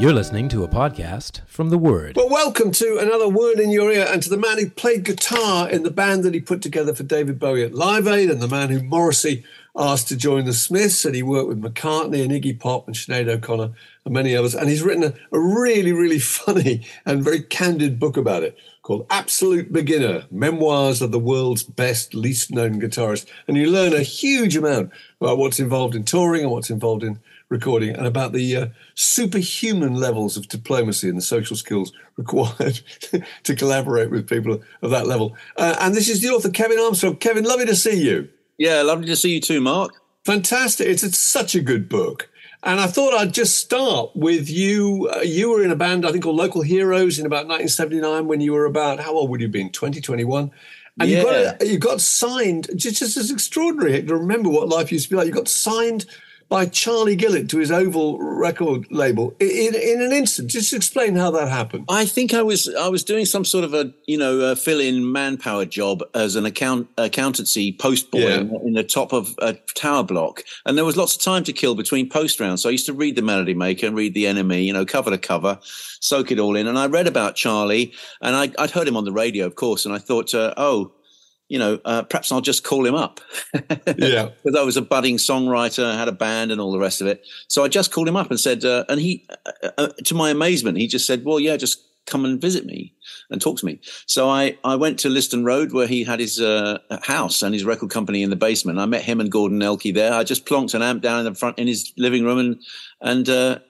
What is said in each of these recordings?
You're listening to a podcast from The Word. Well, welcome to another Word in Your Ear and to the man who played guitar in the band that he put together for David Bowie at Live Aid and the man who Morrissey asked to join the Smiths and he worked with McCartney and Iggy Pop and Sinead O'Connor and many others. And he's written a, a really, really funny and very candid book about it called Absolute Beginner Memoirs of the World's Best Least Known Guitarist. And you learn a huge amount about what's involved in touring and what's involved in recording and about the uh, superhuman levels of diplomacy and the social skills required to collaborate with people of that level. Uh, and this is the author, Kevin Armstrong. Kevin, lovely to see you. Yeah, lovely to see you too, Mark. Fantastic. It's, it's such a good book. And I thought I'd just start with you. Uh, you were in a band, I think, called Local Heroes in about 1979 when you were about, how old would you have been? 20, 21? And Yeah. you, got, you got signed, just, just as extraordinary to remember what life used to be like. You got signed by Charlie Gillett to his Oval record label in, in an instant. Just explain how that happened. I think I was I was doing some sort of a you know a fill-in manpower job as an account accountancy post boy Yeah. in, in the top of a tower block, and there was lots of time to kill between post rounds. So I used to read the Melody Maker and read the NME, you know, cover to cover, soak it all in. And I read about Charlie, and I, I'd heard him on the radio, of course, and I thought, uh, oh. You know, uh, perhaps I'll just call him up. Yeah. because I was a budding songwriter, had a band, and all the rest of it. So I just called him up and said, uh, and he, uh, uh, to my amazement, he just said, "Well, yeah, just come and visit me and talk to me." So I, I went to Liston Road where he had his uh, house and his record company in the basement. I met him and Gordon Nelki there. I just plonked an amp down in the front in his living room and and.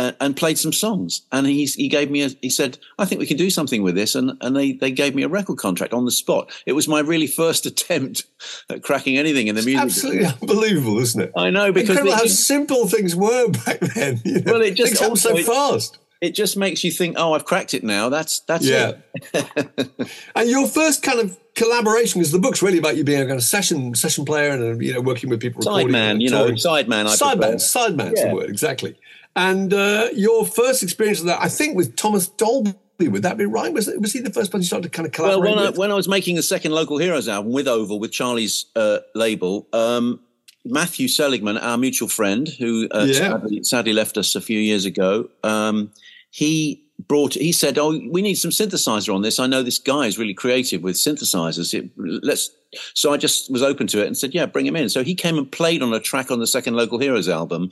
Uh, uh, and played some songs. And he he gave me a he said, I think we can do something with this. And and they they gave me a record contract on the spot. It was my really first attempt at cracking anything in the music. Absolutely unbelievable, isn't it? I know because Incredible it, how simple things were back then. you know? Well, it just things so it- fast. it just makes you think, oh, I've cracked it now. That's that's Yeah. it. And your first kind of collaboration, because the book's really about you being a kind of session session player and you know working with people. recording Sideman, you know, sideman. Sideman, sideman's Yeah. the word exactly. And uh, your first experience of that, I think, with Thomas Dolby. Would that be right? Was was he the first person you started to kind of Well, collaborate when I, with? when I was making the second Local Heroes album with Oval, with Charlie's uh, label, um, Matthew Seligman, our mutual friend, who uh, Yeah. sadly, sadly left us a few years ago, um, he brought. He said, "Oh, we need some synthesizer on this. I know this guy is really creative with synthesizers. It, let's." So I just was open to it and said, "Yeah, bring him in." So he came and played on a track on the second Local Heroes album,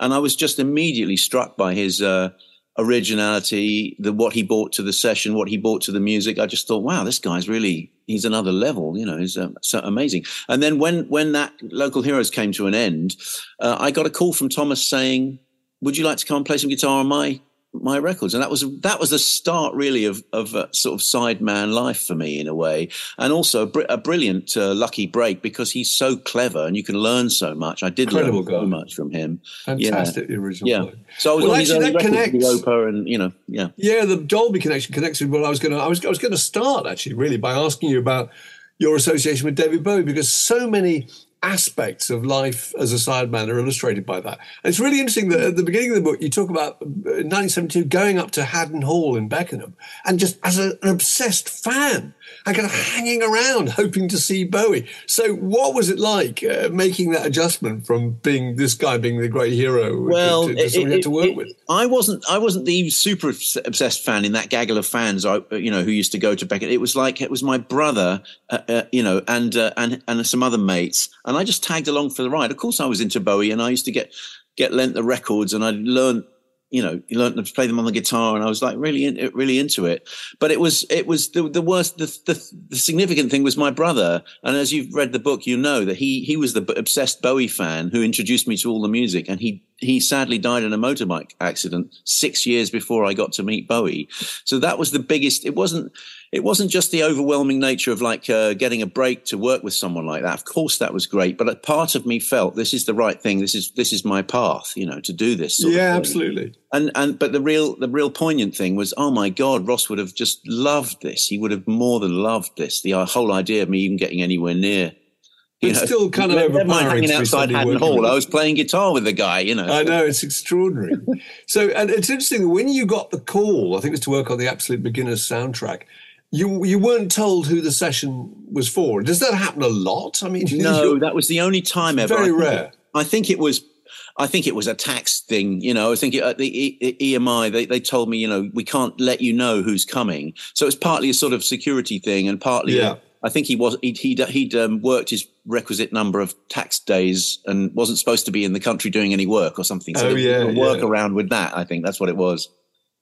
and I was just immediately struck by his. Uh, originality, the what he brought to the session, what he brought to the music. I just thought, wow, this guy's really he's another level. You know, he's um, so amazing. And then when when that local heroes came to an end, uh, I got a call from Thomas saying, "Would you like to come and play some guitar on my my records?" And that was that was the start really of of uh, sort of sideman life for me in a way, and also a, br- a brilliant uh, lucky break because he's so clever and you can learn so much. I did Incredible learn so much from him. Fantastic, the original. Yeah. So I was Well, on actually, that connects- and you know, yeah. Yeah, the Dolby connection connects with what I was going to. I was I was going to start actually really by asking you about your association with David Bowie because so many aspects of life as a sideman are illustrated by that. And it's really interesting that at the beginning of the book, you talk about 1972 uh, going up to Haddon Hall in Beckenham and just as a, an obsessed fan and kind of hanging around hoping to see Bowie. So, what was it like uh, making that adjustment from being this guy being the great hero well, to, to, to, it, to work it, with? I wasn't. I wasn't the super obsessed fan in that gaggle of fans. I, you know, who used to go to Beckett. It was like it was my brother, uh, uh, you know, and uh, and and some other mates, and I just tagged along for the ride. Of course, I was into Bowie, and I used to get get lent the records, and I learned you know, you learned to play them on the guitar, and I was like really, in, really into it. But it was, it was the, the worst. The, the, the, significant thing was my brother, and as you've read the book, you know that he he was the obsessed Bowie fan who introduced me to all the music, and he he sadly died in a motorbike accident six years before I got to meet Bowie. So that was the biggest. It wasn't it wasn't just the overwhelming nature of like uh, getting a break to work with someone like that. Of course, that was great, but a part of me felt this is the right thing. This is this is my path, you know, to do this. yeah, absolutely. And and but the real the real poignant thing was, oh my God, Ross would have just loved this. He would have more than loved this. The uh, whole idea of me even getting anywhere near you it's know, still kind of overpowering. hanging outside Haddon Hall. I was playing guitar with the guy, you know. I know it's extraordinary. so, and it's interesting when you got the call. I think it was to work on the Absolute Beginners soundtrack you you weren't told who the session was for. Does that happen a lot? I mean, no, that was the only time ever. Very I rare. I think it was. I think it was a tax thing, you know. I think at the EMI they, they told me, you know, we can't let you know who's coming. So it's partly a sort of security thing, and partly, yeah. I think he was he'd he'd, he'd um, worked his requisite number of tax days and wasn't supposed to be in the country doing any work or something. So oh, yeah, work yeah. around with that. I think that's what it was.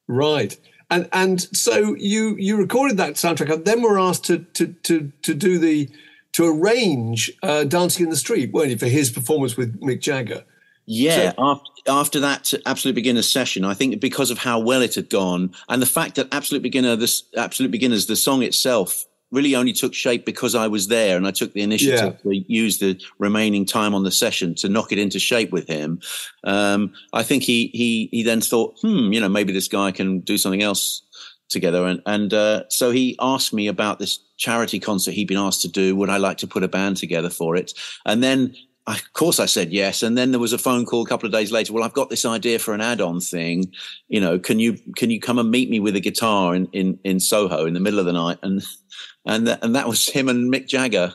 Right and and so you you recorded that soundtrack and then were asked to to to to do the to arrange uh, Dancing in the Street, weren't you, for his performance with Mick Jagger? Yeah, so, after, after that Absolute Beginner session, I think because of how well it had gone and the fact that Absolute Beginner, this Absolute Beginners, the song itself really only took shape because I was there and I took the initiative yeah. to use the remaining time on the session to knock it into shape with him. Um, I think he he he then thought, hmm, you know, maybe this guy can do something else together, and and uh, so he asked me about this charity concert he'd been asked to do. Would I like to put a band together for it? And then of course I said yes. And then there was a phone call a couple of days later. Well, I've got this idea for an add-on thing. You know, can you can you come and meet me with a guitar in in, in Soho in the middle of the night? And and th- and that was him and Mick Jagger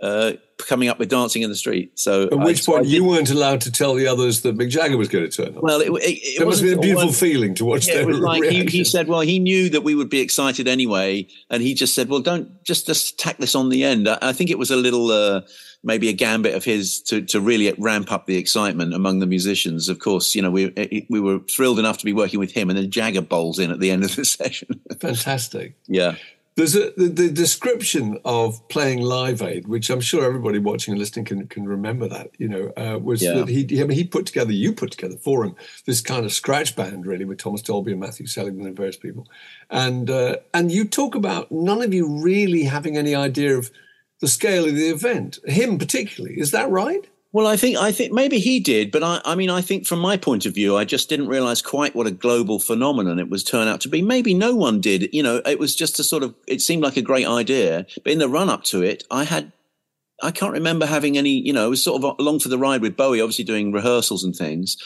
uh, coming up with Dancing in the Street. So at which I, point so you weren't allowed to tell the others that Mick Jagger was going to turn up. Well, it, it, it must have been a beautiful feeling to watch. Yeah, it was like he, he, said, well, he knew that we would be excited anyway, and he just said, well, don't just just tack this on the end. I, I think it was a little. Uh, maybe a gambit of his to, to really ramp up the excitement among the musicians. Of course, you know, we we were thrilled enough to be working with him, and then Jagger bowls in at the end of the session. Fantastic. yeah. There's a, the, the, description of playing Live Aid, which I'm sure everybody watching and listening can, can remember that, you know, uh, was yeah. that he, I mean, he put together, you put together for him, this kind of scratch band really with Thomas Dolby and Matthew Seligman and various people. And, uh, and you talk about none of you really having any idea of the scale of the event, him particularly. Is that right? Well, I think I think maybe he did, but I, I mean, I think from my point of view, I just didn't realize quite what a global phenomenon it was turn out to be. Maybe no one did. You know, it was just a sort of. It seemed like a great idea, but in the run up to it, I had. I can't remember having any. You know, it was sort of along for the ride with Bowie, obviously doing rehearsals and things.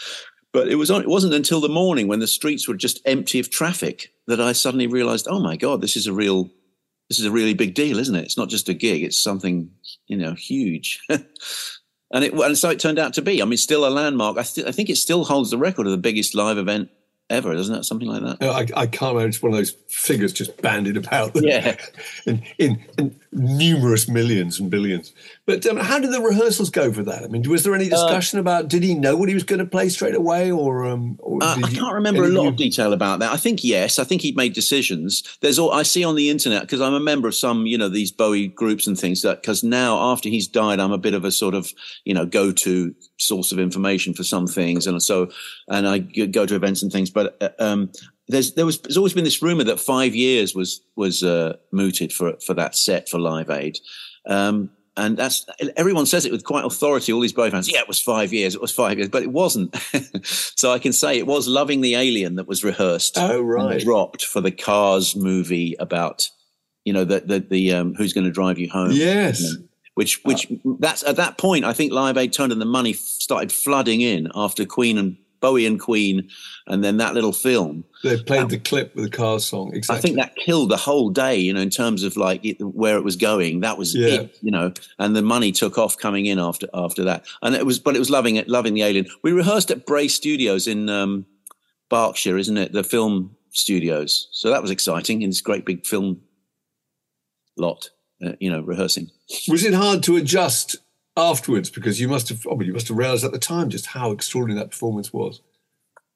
But it was on, it wasn't until the morning when the streets were just empty of traffic that I suddenly realized, oh my god, this is a real this is a really big deal, isn't it? It's not just a gig; it's something you know huge. and it and so it turned out to be. I mean, still a landmark. I, th- I think it still holds the record of the biggest live event ever, doesn't it? Something like that. I, I can't imagine it's one of those figures just bandied about. Yeah. in, in, in numerous millions and billions. But um, how did the rehearsals go for that? I mean, was there any uh, discussion uh, about did he know what he was going to play straight away, or, um, or uh, I can't remember a lot you... of detail about that. I think yes, I think he'd made decisions. There's all I see on the internet because I'm a member of some, you know, these Bowie groups and things. That because now after he's died, I'm a bit of a sort of you know go to source of information for some things, and so and I go to events and things. But uh, um, there's there was there's always been this rumor that five years was was uh, mooted for for that set for Live Aid. Um, and that's everyone says it with quite authority. All these Bowie fans, yeah, it was five years. It was five years, but it wasn't. so I can say it was "Loving the Alien" that was rehearsed. Oh, right, dropped for the Cars movie about you know the the, the um, who's going to drive you home. Yes, you know, which which that's at that point I think Live Aid turned and the money started flooding in after Queen and Bowie and Queen, and then that little film. They played the clip with the Cars song. Exactly. I think that killed the whole day, you know, in terms of like it, where it was going. That was Yeah. it, you know, and the money took off coming in after after that. And it was, but it was loving it, loving the Alien. We rehearsed at Bray Studios in um, Berkshire, isn't it? The film studios. So that was exciting in this great big film lot, uh, you know, rehearsing. Was it hard to adjust afterwards? Because you must have, oh, well, you must have realised at the time just how extraordinary that performance was.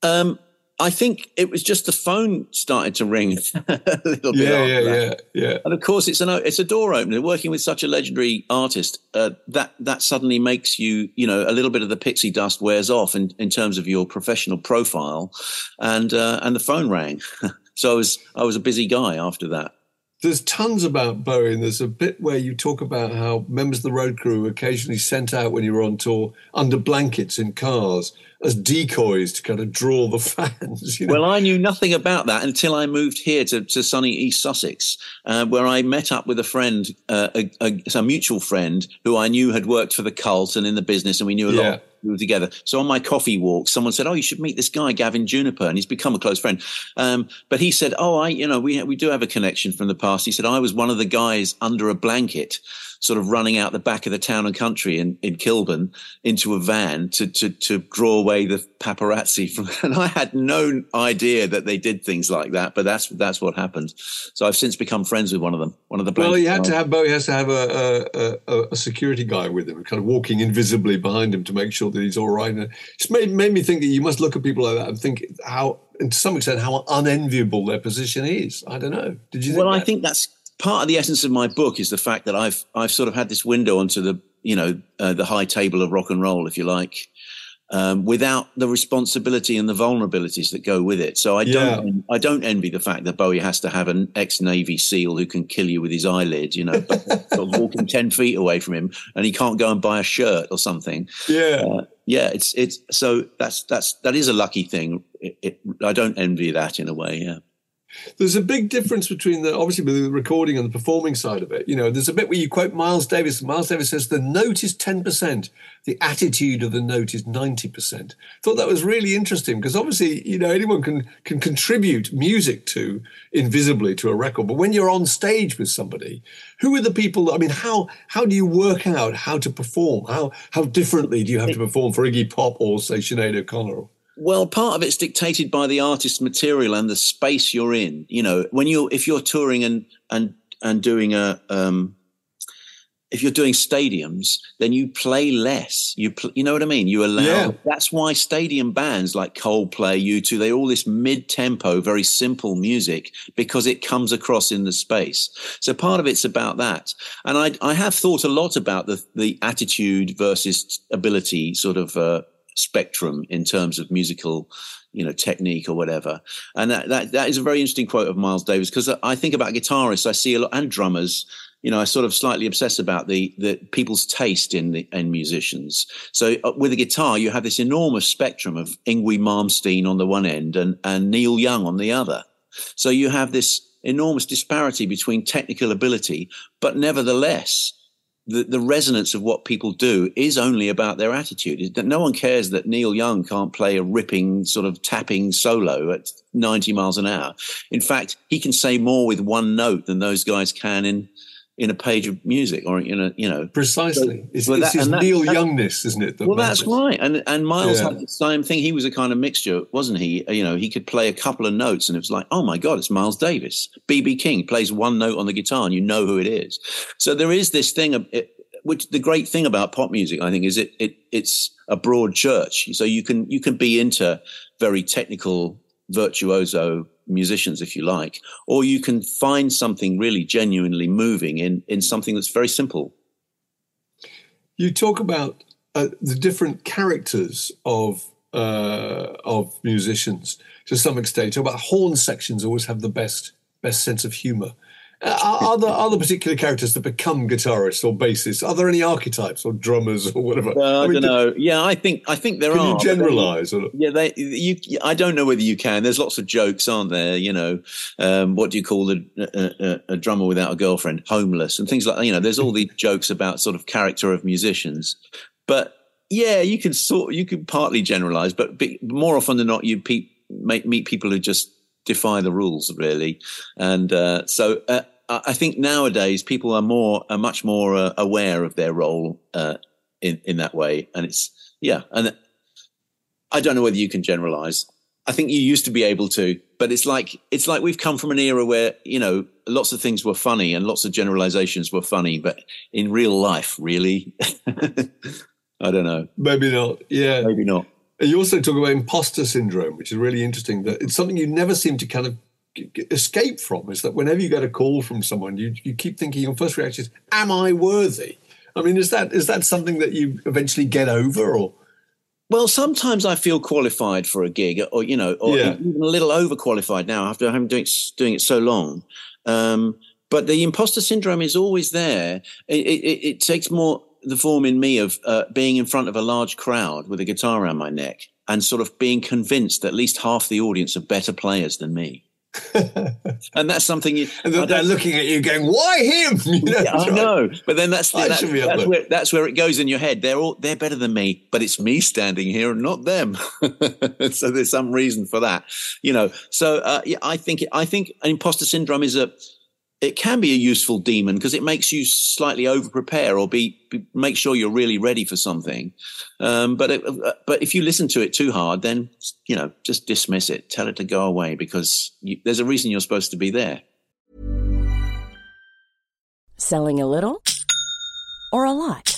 Um, I think it was just the phone started to ring a little bit. Yeah, yeah, that. yeah, yeah. And of course, it's an it's a door opener. Working with such a legendary artist, uh, that that suddenly makes you, you know, a little bit of the pixie dust wears off in, in terms of your professional profile, and uh, and the phone rang. so I was I was a busy guy after that. There's tons about Bowie, and there's a bit where you talk about how members of the road crew were occasionally sent out when you were on tour under blankets in cars as decoys to kind of draw the fans. You know? Well, I knew nothing about that until I moved here to, to sunny East Sussex, uh, where I met up with a friend, uh, a, a, a mutual friend who I knew had worked for the cult and in the business, and we knew a Yeah. lot. We were together. So on my coffee walk, someone said, "Oh, you should meet this guy, Gavin Juniper," and he's become a close friend. Um, but he said, "Oh, I, you know, we we do have a connection from the past." He said, "I was one of the guys under a blanket." Sort of running out the back of the town and country in, in Kilburn into a van to, to to draw away the paparazzi from, and I had no idea that they did things like that. But that's that's what happened. So I've since become friends with one of them. One of the Well, he had to have Bowie has to have a, a, a, a security guy with him, kind of walking invisibly behind him to make sure that he's all right. And it just made made me think that you must look at people like that and think how, and to some extent, how unenviable their position is. I don't know. Did you? Well, I think that's part of the essence of my book is the fact that I've I've sort of had this window onto the you know uh, the high table of rock and roll, if you like, um, without the responsibility and the vulnerabilities that go with it. So I don't I don't envy the fact that Bowie has to have an ex Navy SEAL who can kill you with his eyelid, you know, sort of walking ten feet away from him, and he can't go and buy a shirt or something. Yeah. Uh, yeah, it's it's so that's that's that is a lucky thing. It, it, I don't envy that in a way. Yeah. There's a big difference between the obviously the recording and the performing side of it. You know, there's a bit where you quote Miles Davis. Miles Davis says the note is ten percent, the attitude of the note is ninety percent. Thought that was really interesting because obviously, you know, anyone can can contribute music to invisibly to a record, but when you're on stage with somebody, who are the people? I mean, how how do you work out how to perform? How how differently do you have to perform for Iggy Pop or say Sinead O'Connor? Well, part of it's dictated by the artist's material and the space you're in. You know, when you're if you're touring and and and doing a um, if you're doing stadiums, then you play less. You pl- you know what I mean? You allow. Yeah. That's why stadium bands like Coldplay, U2, they're all this mid-tempo, very simple music because it comes across in the space. So part of it's about that. And I I have thought a lot about the the attitude versus ability sort of uh, spectrum in terms of musical you know technique or whatever. And that that, that is a very interesting quote of miles davis because i think about guitarists. I see a lot and drummers. You know i sort of slightly obsess about the the people's taste in the in musicians. So uh, with a guitar you have this enormous spectrum of Yngwie Malmsteen on the one end and and neil young on the other. So you have this enormous disparity between technical ability but nevertheless the, the resonance of what people do is only about their attitude. No one cares that Neil Young can't play a ripping sort of tapping solo at 90 miles an hour. In fact, he can say more with one note than those guys can in in a page of music or in a you know Precisely. it's well, it's that- his that- Neil that- Youngness, isn't it? well, that's right. And and Miles Yeah. had the same thing. He was a kind of mixture, wasn't he? You know, he could play a couple of notes, and it was like, oh my god, it's Miles Davis. BB King plays one note on the guitar, and you know who it is. So there is this thing. Of, it, which the great thing about pop music, I think, is it it it's a broad church. So you can you can be into very technical virtuoso musicians if you like or you can find something really genuinely moving in in something that's very simple You talk about uh, the different characters of uh, of musicians to some extent. Talk about horn sections always have the best best sense of humor, Uh, are, there, are there particular characters that become guitarists or bassists? Are there any archetypes or drummers or whatever? Well, I, I mean, don't know. Yeah, I think I think there can are. you generalize? They, yeah, they. You. I don't know whether you can. There's lots of jokes, aren't there? You know, um, what do you call a, a, a, drummer without a girlfriend? Homeless and things like. You know, there's all these jokes about sort of character of musicians, but yeah, you can sort. You can partly generalize, but more often than not, you pe- meet people who just defy the rules really. And uh, so uh, I think nowadays people are more are much more uh, aware of their role uh, in in that way. And it's yeah, and I don't know whether you can generalize. I think you used to be able to, but it's like it's like we've come from an era where you know lots of things were funny and lots of generalizations were funny, but in real life, really, I don't know. Maybe not. Yeah, maybe not. You also talk about imposter syndrome, which is really interesting. That it's something you never seem to kind of escape from. Is that whenever you get a call from someone, you you keep thinking your first reaction is, "Am I worthy?" I mean, is that is that something that you eventually get over, or? Well, sometimes I feel qualified for a gig, or you know, or yeah. even a little overqualified now after having doing doing it so long. Um, but the imposter syndrome is always there. It, it, it takes more the form in me of uh, being in front of a large crowd with a guitar around my neck and sort of being convinced that at least half the audience are better players than me. And that's something you. And they're looking at you, going, "Why him?" You know, yeah, I know, but then that's the, that's, that's where, that's where it goes in your head. They're all they're better than me, but it's me standing here and not them. so there's some reason for that, you know. So uh, yeah, I think I think imposter syndrome is a it can be a useful demon because it makes you slightly over prepare or be, be, make sure you're really ready for something. Um, but it, uh, but if you listen to it too hard, then you know just dismiss it. Tell it to go away because you, there's a reason you're supposed to be there. Selling a little or a lot.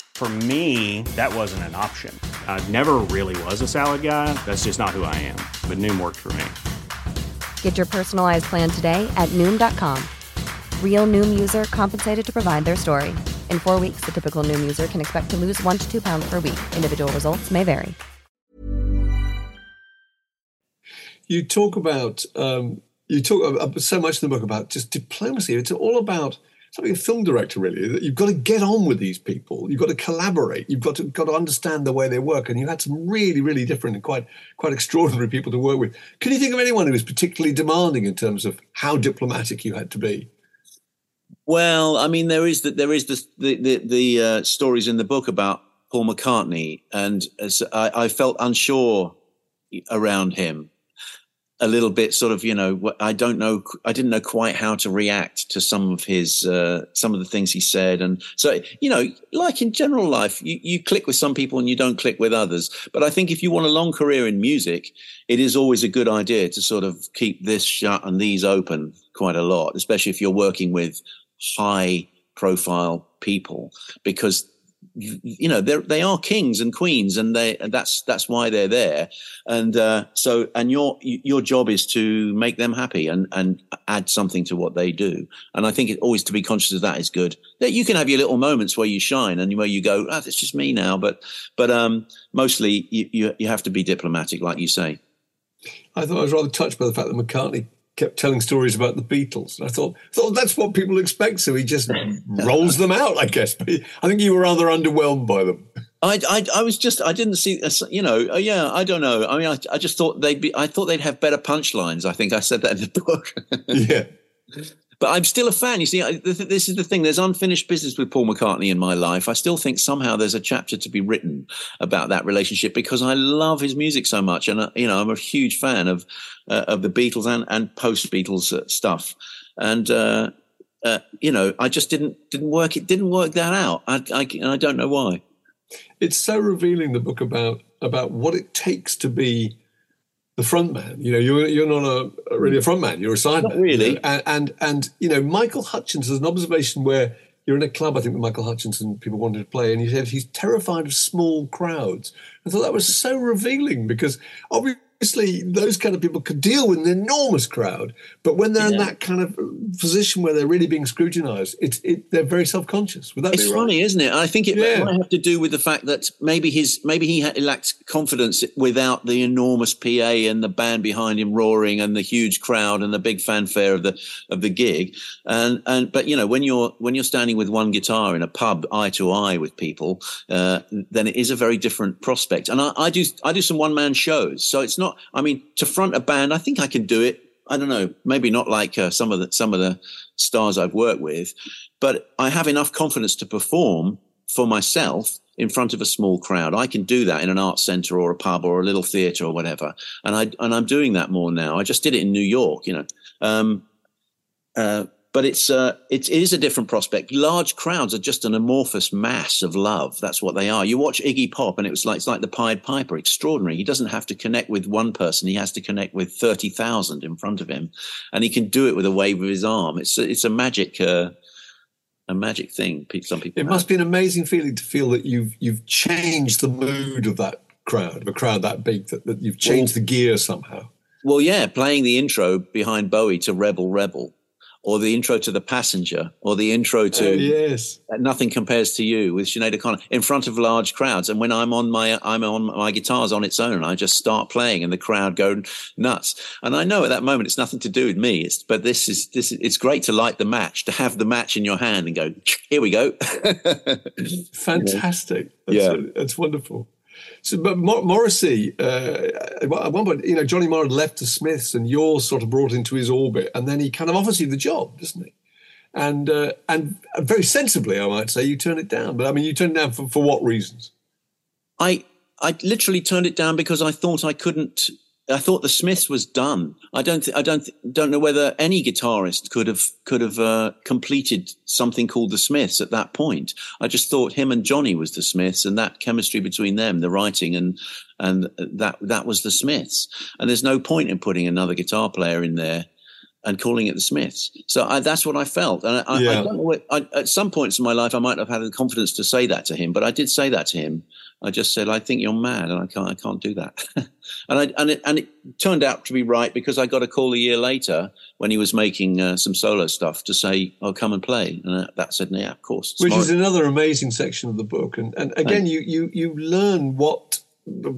For me, that wasn't an option. I never really was a salad guy. That's just not who I am. But Noom worked for me. Get your personalized plan today at Noom.com. Real Noom user compensated to provide their story. In four weeks, the typical Noom user can expect to lose one to two pounds per week. Individual results may vary. You talk about um, you talk so much in the book about just diplomacy. It's all about something a film director really that you've got to get on with these people. You've got to collaborate. You've got to got to understand the way they work. And you had some really really different and quite quite extraordinary people to work with. Can you think of anyone who was particularly demanding in terms of how diplomatic you had to be? Well i mean there is that there is the the the, the uh, stories in the book about paul mccartney. And I, I felt unsure around him a little bit sort of you know i don't know i didn't know quite how to react to some of his uh, some of the things he said. And so you know like in general life you, you click with some people and you don't click with others. But i think if you want a long career in music it is always a good idea to sort of keep this shut and these open quite a lot especially if you're working with high profile people because you know they are kings and queens and they and that's that's why they're there. And uh, so and your your job is to make them happy and and add something to what they do. And i think it, always to be conscious of that is good. That you can have your little moments where you shine and where you go oh, that's just me now. But but um mostly you, you you have to be diplomatic like you say. I thought I was rather touched by the fact that McCartney kept telling stories about the Beatles. And I thought, thought that's what people expect, so he just rolls them out, I guess. But I think you were rather underwhelmed by them. I, I, I was just I didn't see you know uh, yeah I don't know I mean I, I just thought they'd be I thought they'd have better punchlines I think I said that in the book yeah but I'm still a fan. You see, I, this is the thing. There's unfinished business with Paul McCartney in my life. I still think somehow there's a chapter to be written about that relationship because I love his music so much, and uh, you know, I'm a huge fan of uh, of the Beatles and and post Beatles uh, stuff. And uh, uh, you know, I just didn't didn't work it didn't work that out. I, I and I don't know why. It's so revealing the book about about what it takes to be the front man. You know, you're you're not a, really a front man. You're a side not man. Really, you know? and, and and you know, Michael Hutchence has an observation where you're in a club. I think with Michael Hutchence and people wanted to play, and he said he's terrified of small crowds. I thought that was so revealing because obviously obviously those kind of people could deal with an enormous crowd, but when they're yeah. in that kind of position where they're really being scrutinized, it's it, they're very self conscious. Would that it's be right? funny, isn't it? I think it yeah. might have to do with the fact that maybe his maybe he lacked confidence without the enormous PA and the band behind him roaring and the huge crowd and the big fanfare of the of the gig. And and but you know when you're when you're standing with one guitar in a pub eye to eye with people, uh, then it is a very different prospect. And I, I do I do some one man shows, so it's not not. I mean, to front a band, I think I can do it. I don't know, maybe not like uh, some of the some of the stars I've worked with, but I have enough confidence to perform for myself in front of a small crowd. I can do that in an art center or a pub or a little theater or whatever. And I and I'm doing that more now. I just did it in New York, you know. Um, uh, but it's uh, it is a different prospect. Large crowds are just an amorphous mass of love. That's what they are. You watch Iggy Pop, and it was like it's like the Pied Piper. Extraordinary. He doesn't have to connect with one person; he has to connect with thirty thousand in front of him, and he can do it with a wave of his arm. It's a, it's a magic. Uh, a magic thing. Some people. It have. must be an amazing feeling to feel that you've you've changed the mood of that crowd, of a crowd that big, that, that you've changed well, the gear somehow. Well, yeah, playing the intro behind Bowie to Rebel Rebel or the intro to The Passenger, or the intro oh, to oh, yes. Nothing Compares to You with Sinead O'Connor in front of large crowds. And when I'm on my I'm on my guitar's on its own, and I just start playing, and the crowd go nuts. And I know at that moment it's nothing to do with me. It's but this is this is, it's great to light the match, to have the match in your hand, and go here we go. Fantastic. That's, yeah, that's wonderful. So, but Morrissey, uh, at one point, you know, Johnny had left the Smiths, and you're sort of brought into his orbit, and then he kind of offers you the job, doesn't he? And uh, and very sensibly, I might say, you turn it down. But I mean, you turn it down for, for what reasons? I I literally turned it down because I thought I couldn't I thought the Smiths was done. I don't. Th- I don't. Th- don't know whether any guitarist could have could have uh, completed something called the Smiths at that point. I just thought him and Johnny was the Smiths, and that chemistry between them, the writing, and and that that was the Smiths. And there's no point in putting another guitar player in there and calling it the Smiths. So I, that's what I felt. And I, yeah. I don't know. What, I, at some points in my life, I might have had the confidence to say that to him, but I did say that to him. I just said, "I think you're mad, and I can't. I can't do that." and I and it and it turned out to be right because I got a call a year later when he was making uh, some solo stuff to say, "Oh, come and play." And that said, "Yeah, of course." Which is another amazing section of the book, and and again, you you you learn what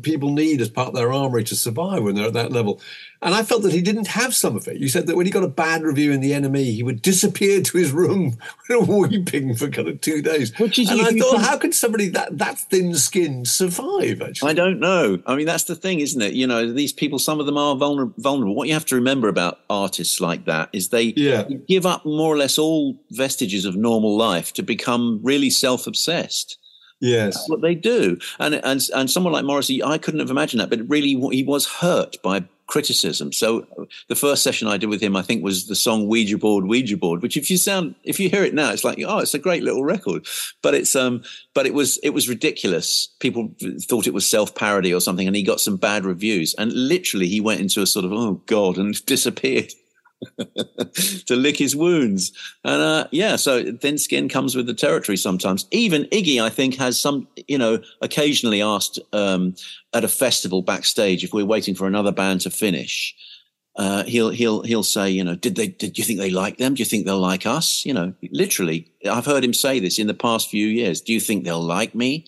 people need as part of their armory to survive when they're at that level. And I felt that he didn't have some of it. You said that when he got a bad review in the NME, he would disappear to his room weeping for kind of two days. Which is, and I thought, how could somebody that that thin skinned survive? Actually, I don't know. I mean, that's the thing, isn't it? You know, these people, some of them are vulnerable. vulnerable. What you have to remember about artists like that is they yeah. give up more or less all vestiges of normal life to become really self obsessed. Yes, That's what they do, and and and someone like Morrissey, I couldn't have imagined that, but really he was hurt by criticism. So the first session I did with him, I think, was the song Ouija Board, Ouija Board, which if you sound if you hear it now, it's like oh, it's a great little record, but it's um, but it was it was ridiculous. People thought it was self parody or something, and he got some bad reviews, and literally he went into a sort of oh god and disappeared. to lick his wounds. And uh, yeah, so thin skin comes with the territory sometimes. Even Iggy, I think, has some, you know, occasionally asked um, at a festival backstage if we're waiting for another band to finish. Uh, he'll he'll he'll say, you know, did they? Did you think they like them? Do you think they'll like us? You know, literally, I've heard him say this in the past few years. Do you think they'll like me?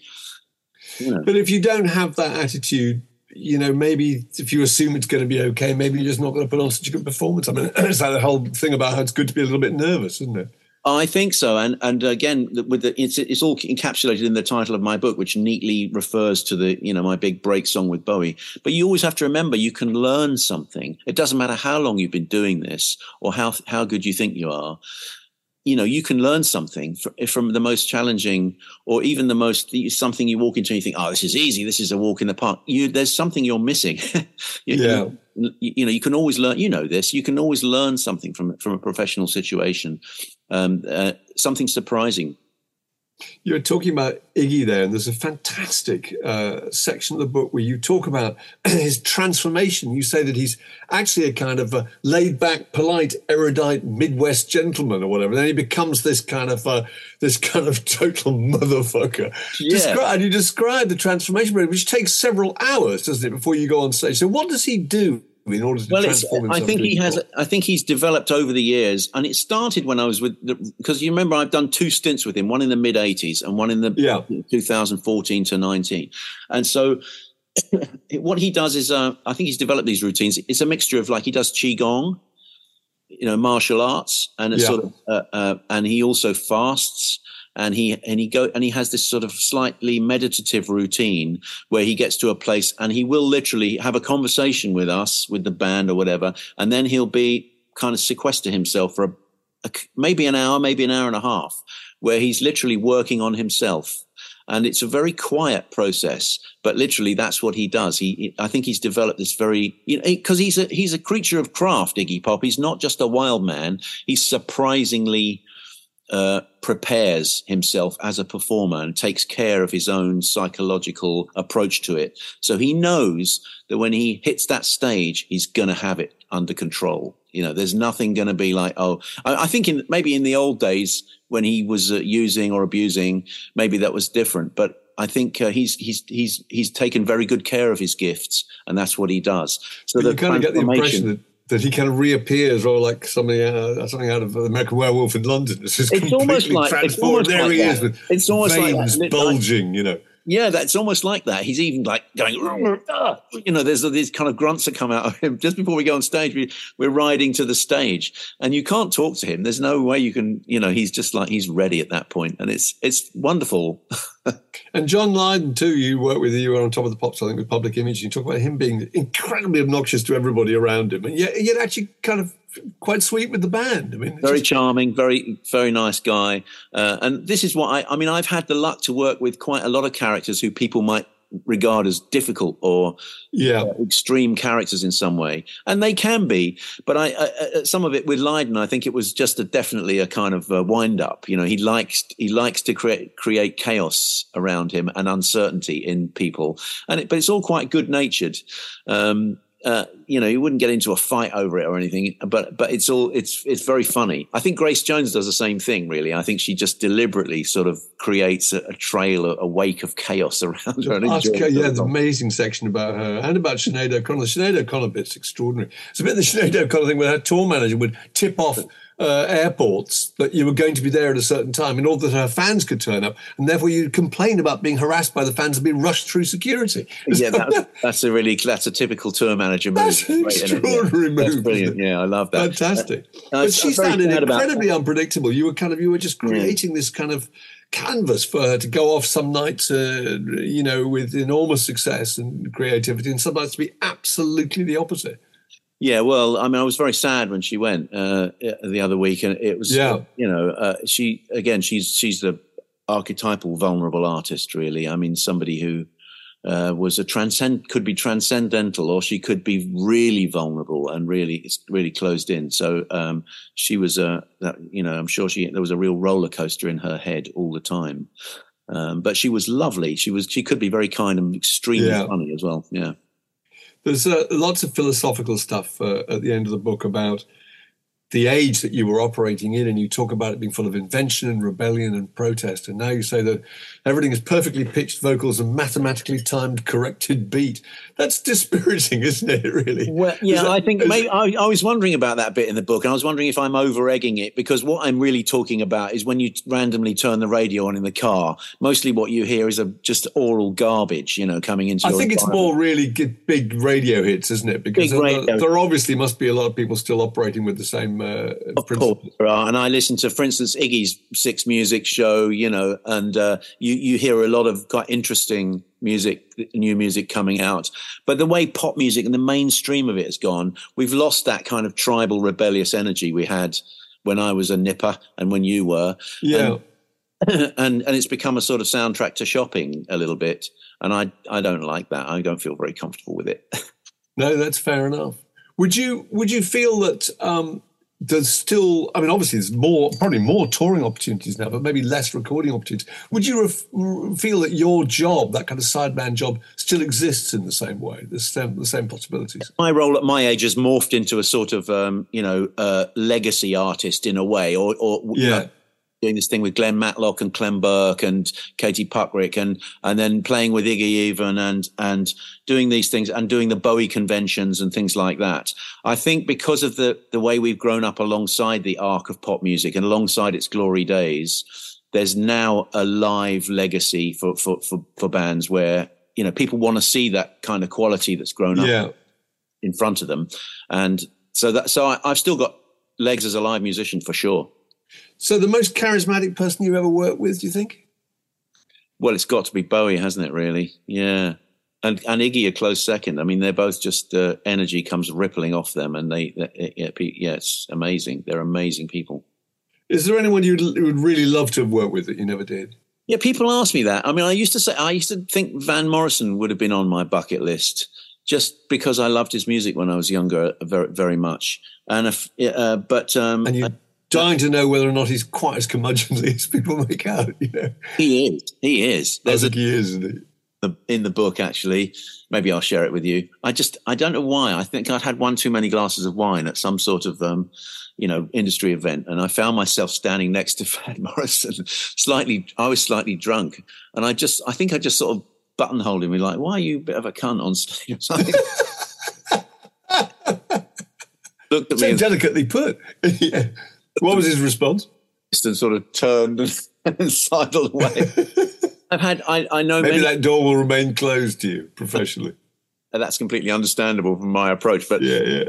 You know. But if you don't have that attitude you know, maybe if you assume it's going to be okay, maybe you're just not going to put on such a good performance. I mean, it's like the whole thing about how it's good to be a little bit nervous, isn't it? I think so, and and again, with the, it's it's all encapsulated in the title of my book, which neatly refers to the you know my big break song with Bowie. But you always have to remember you can learn something. It doesn't matter how long you've been doing this or how how good you think you are you know you can learn something from the most challenging or even the most something you walk into and you think oh this is easy. This is a walk in the park. You there's something you're missing. You, yeah. you, you, know you can always learn you know this you can always learn something from from a professional situation. Um, uh, something surprising you're talking about Iggy there, and there's a fantastic uh, section of the book where you talk about his transformation. You say that he's actually a kind of a laid back, polite, erudite Midwest gentleman or whatever. Then he becomes this kind of uh, this kind of total motherfucker. Yeah. Descri- and you describe the transformation, which takes several hours, doesn't it, before you go on stage? So what does he do? In order to well, transform I think he has. I think he's developed over the years, and it started when I was with because you remember I've done two stints with him, one in the mid '80s and one in the yeah. 2014 to 19, and so. what he does is, uh, I think he's developed these routines. It's a mixture of like he does qigong, you know, martial arts, and a Yeah. sort of, uh, uh, and he also fasts, and he and he go and he has this sort of slightly meditative routine where he gets to a place and he will literally have a conversation with us, with the band or whatever, and then he'll be kind of sequester himself for a, a maybe an hour, maybe an hour and a half, where he's literally working on himself. And it's a very quiet process, but literally that's what he does. He, I think he's developed this very, you know, because he's a he's a creature of craft, Iggy Pop. He's not just a wild man. He's surprisingly uh, prepares himself as a performer and takes care of his own psychological approach to it. So he knows that when he hits that stage, he's going to have it under control. You know, there's nothing going to be like, oh, I, I think in maybe in the old days when he was uh, using or abusing, maybe that was different. But I think uh, he's he's he's he's taken very good care of his gifts, and that's what he does. So you kind of get the impression that, that he kind of reappears, or like something uh, something out of American Werewolf in London. It's just It's almost like- it's almost there like he that. is with It's almost like veins that, like- bulging. You know, Yeah, that's almost like that. He's even like going, you know, there's these kind of grunts that come out of him just before we go on stage. We, we're riding to the stage, and you can't talk to him. There's no way you can, you know, he's just like he's ready at that point, and it's it's wonderful. and John Lydon too. You work with you were on top of the pops, I think, with Public Image. You talk about him being incredibly obnoxious to everybody around him, and yet, yet actually kind of quite sweet with the band. I mean, very just- charming, very very nice guy. Uh, and this is what I, I mean. I've had the luck to work with quite a lot of characters who people might regard as difficult or yeah. extreme characters in some way, and they can be. But I, I uh, some of it with Lydon, I think it was just a, definitely a kind of uh wind up. You know, he likes he likes to create create chaos around him and uncertainty in people, and it, but it's all quite good natured. Um, uh, you know, you wouldn't get into a fight over it or anything, but but it's all it's it's very funny. I think Grace Jones does the same thing. Really, I think she just deliberately sort of creates a, a trail, a, wake of chaos around her. and Ask her, yeah, an amazing section about her and about Sinead O'Connor. The Sinead O'Connor bit's extraordinary. It's a bit the Sinead O'Connor thing where her tour manager would tip off uh, airports that you were going to be there at a certain time in order that her fans could turn up, and therefore you'd complain about being harassed by the fans and be rushed through security. yeah, that's, that's a really that's a typical tour manager move. That's an Great, isn't? Yeah. extraordinary That's move, brilliant. Yeah, I love that. Fantastic. Uh, but she sounded incredibly unpredictable. You were kind of you were just creating this kind of canvas for her to go off some nights, uh, you know, with enormous success and creativity, and some nights to be absolutely the opposite. Yeah, well, I mean, I was very sad when she went uh, the other week, and it was, Yeah. you know, uh, she again, she's she's the archetypal vulnerable artist, really. I mean, somebody who uh, was a transcend could be transcendental, or she could be really vulnerable and really really closed in. So um, she was a, that, you know, I'm sure she there was a real roller coaster in her head all the time. Um, but she was lovely. She was she could be very kind and extremely Yeah. funny as well. Yeah. There's uh, lots of philosophical stuff uh, at the end of the book about the age that you were operating in, and you talk about it being full of invention and rebellion and protest. And now you say that everything is perfectly pitched vocals and mathematically timed, corrected beat. That's dispiriting, isn't it? Really? Well, yeah, that, I think is, maybe, I, I, was wondering about that bit in the book, and I was wondering if I'm over egging it because what I'm really talking about is when you randomly turn the radio on in the car. Mostly, what you hear is a, just aural garbage, you know, coming into. The I think it's more really big radio hits, isn't it? Because there, there obviously must be a lot of people still operating with the same uh, of course there are. And I listen to, for instance, Iggy's Six Music show, you know, and uh, you, you hear a lot of quite interesting music, new music coming out. But the way pop music and the mainstream of it has gone, we've lost that kind of tribal, rebellious energy we had when I was a nipper and when you were. Yeah. And, and, and it's become a sort of soundtrack to shopping a little bit. And I, I don't like that. I don't feel very comfortable with it. no, that's fair enough. Would you would you feel that um, there's still, I mean, obviously there's more, probably more touring opportunities now, but maybe less recording opportunities. Would you ref- feel that your job, that kind of sideman job, still exists in the same way, the same, the same possibilities? My role at my age has morphed into a sort of, um, you know, uh, legacy artist in a way, or, or yeah doing this thing with Glenn Matlock and Clem Burke and Katie Puckrick and and then playing with Iggy even and and doing these things and doing the Bowie conventions and things like that. I think because of the the way we've grown up alongside the arc of pop music and alongside its glory days, there's now a live legacy for for for, for bands where you know people want to see that kind of quality that's grown up yeah. in front of them, and so that so I, I've still got legs as a live musician for sure. So, the most charismatic person you ever worked with, do you think? Well, it's got to be Bowie, hasn't it? Really, yeah. And and Iggy a close second. I mean, they're both just uh, energy comes rippling off them, and they, they yeah, yeah, it's amazing. They're amazing people. Is there anyone you would really love to have worked with that you never did? Yeah, people ask me that. I mean, I used to say I used to think Van Morrison would have been on my bucket list just because I loved his music when I was younger, very very much. And if, uh, but um, and you dying to know whether or not he's quite as curmudgeonly as people make out. You know, he is. He is. There's I think a, he is, isn't he? The, in the book, actually, maybe I'll share it with you. I just, I don't know why. I think I'd had one too many glasses of wine at some sort of, um, you know, industry event, and I found myself standing next to Van Morrison, slightly. I was slightly drunk, and I just, I think I just sort of buttonholed him, like, "Why are you a bit of a cunt on stage?" Or something. Looked at so me delicately put. yeah. What was his response? And sort of turned and, and sidled away. I've had, I, I know maybe many, that door will remain closed to you professionally. that's completely understandable from my approach, but yeah, yeah.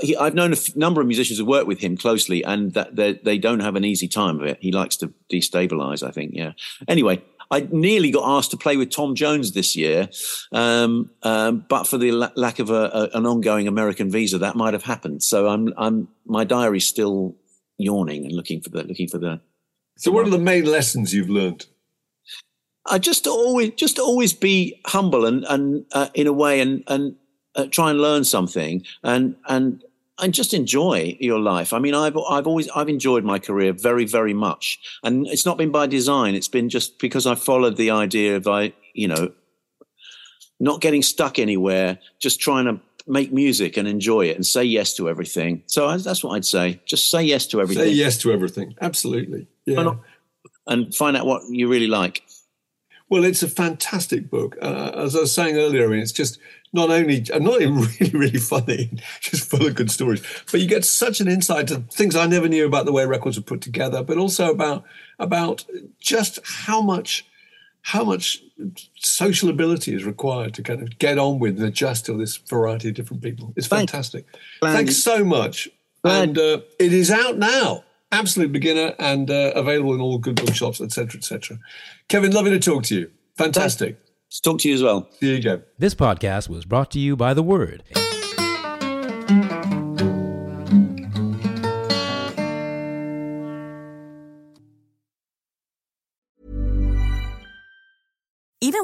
He, I've known a f- number of musicians who work with him closely, and that they don't have an easy time of it. He likes to destabilize, I think. Yeah. Anyway, I nearly got asked to play with Tom Jones this year, um, um, but for the la- lack of a, a, an ongoing American visa, that might have happened. So I'm, I'm, my diary's still yawning and looking for the looking for the. So, what are the main lessons you've learned? I just always just always be humble and and uh, in a way and and uh, try and learn something and and and just enjoy your life. I mean, I've I've always I've enjoyed my career very very much, and it's not been by design. It's been just because I followed the idea of I you know not getting stuck anywhere, just trying to make music and enjoy it and say yes to everything. So that's what I'd say. Just say yes to everything. Say yes to everything. Absolutely. Yeah. And find out what you really like. Well, it's a fantastic book. Uh, as I was saying earlier, I mean, it's just not only not even really really funny, just full of good stories, but you get such an insight to things I never knew about the way records are put together, but also about about just how much how much social ability is required to kind of get on with and adjust to this variety of different people. It's fantastic. Thanks so much. And uh, it is out now. Absolute beginner and uh, available in all good bookshops, etc., etc. Kevin, lovely to talk to you. Fantastic. Thanks. Talk to you as well. Here you go. This podcast was brought to you by The Word.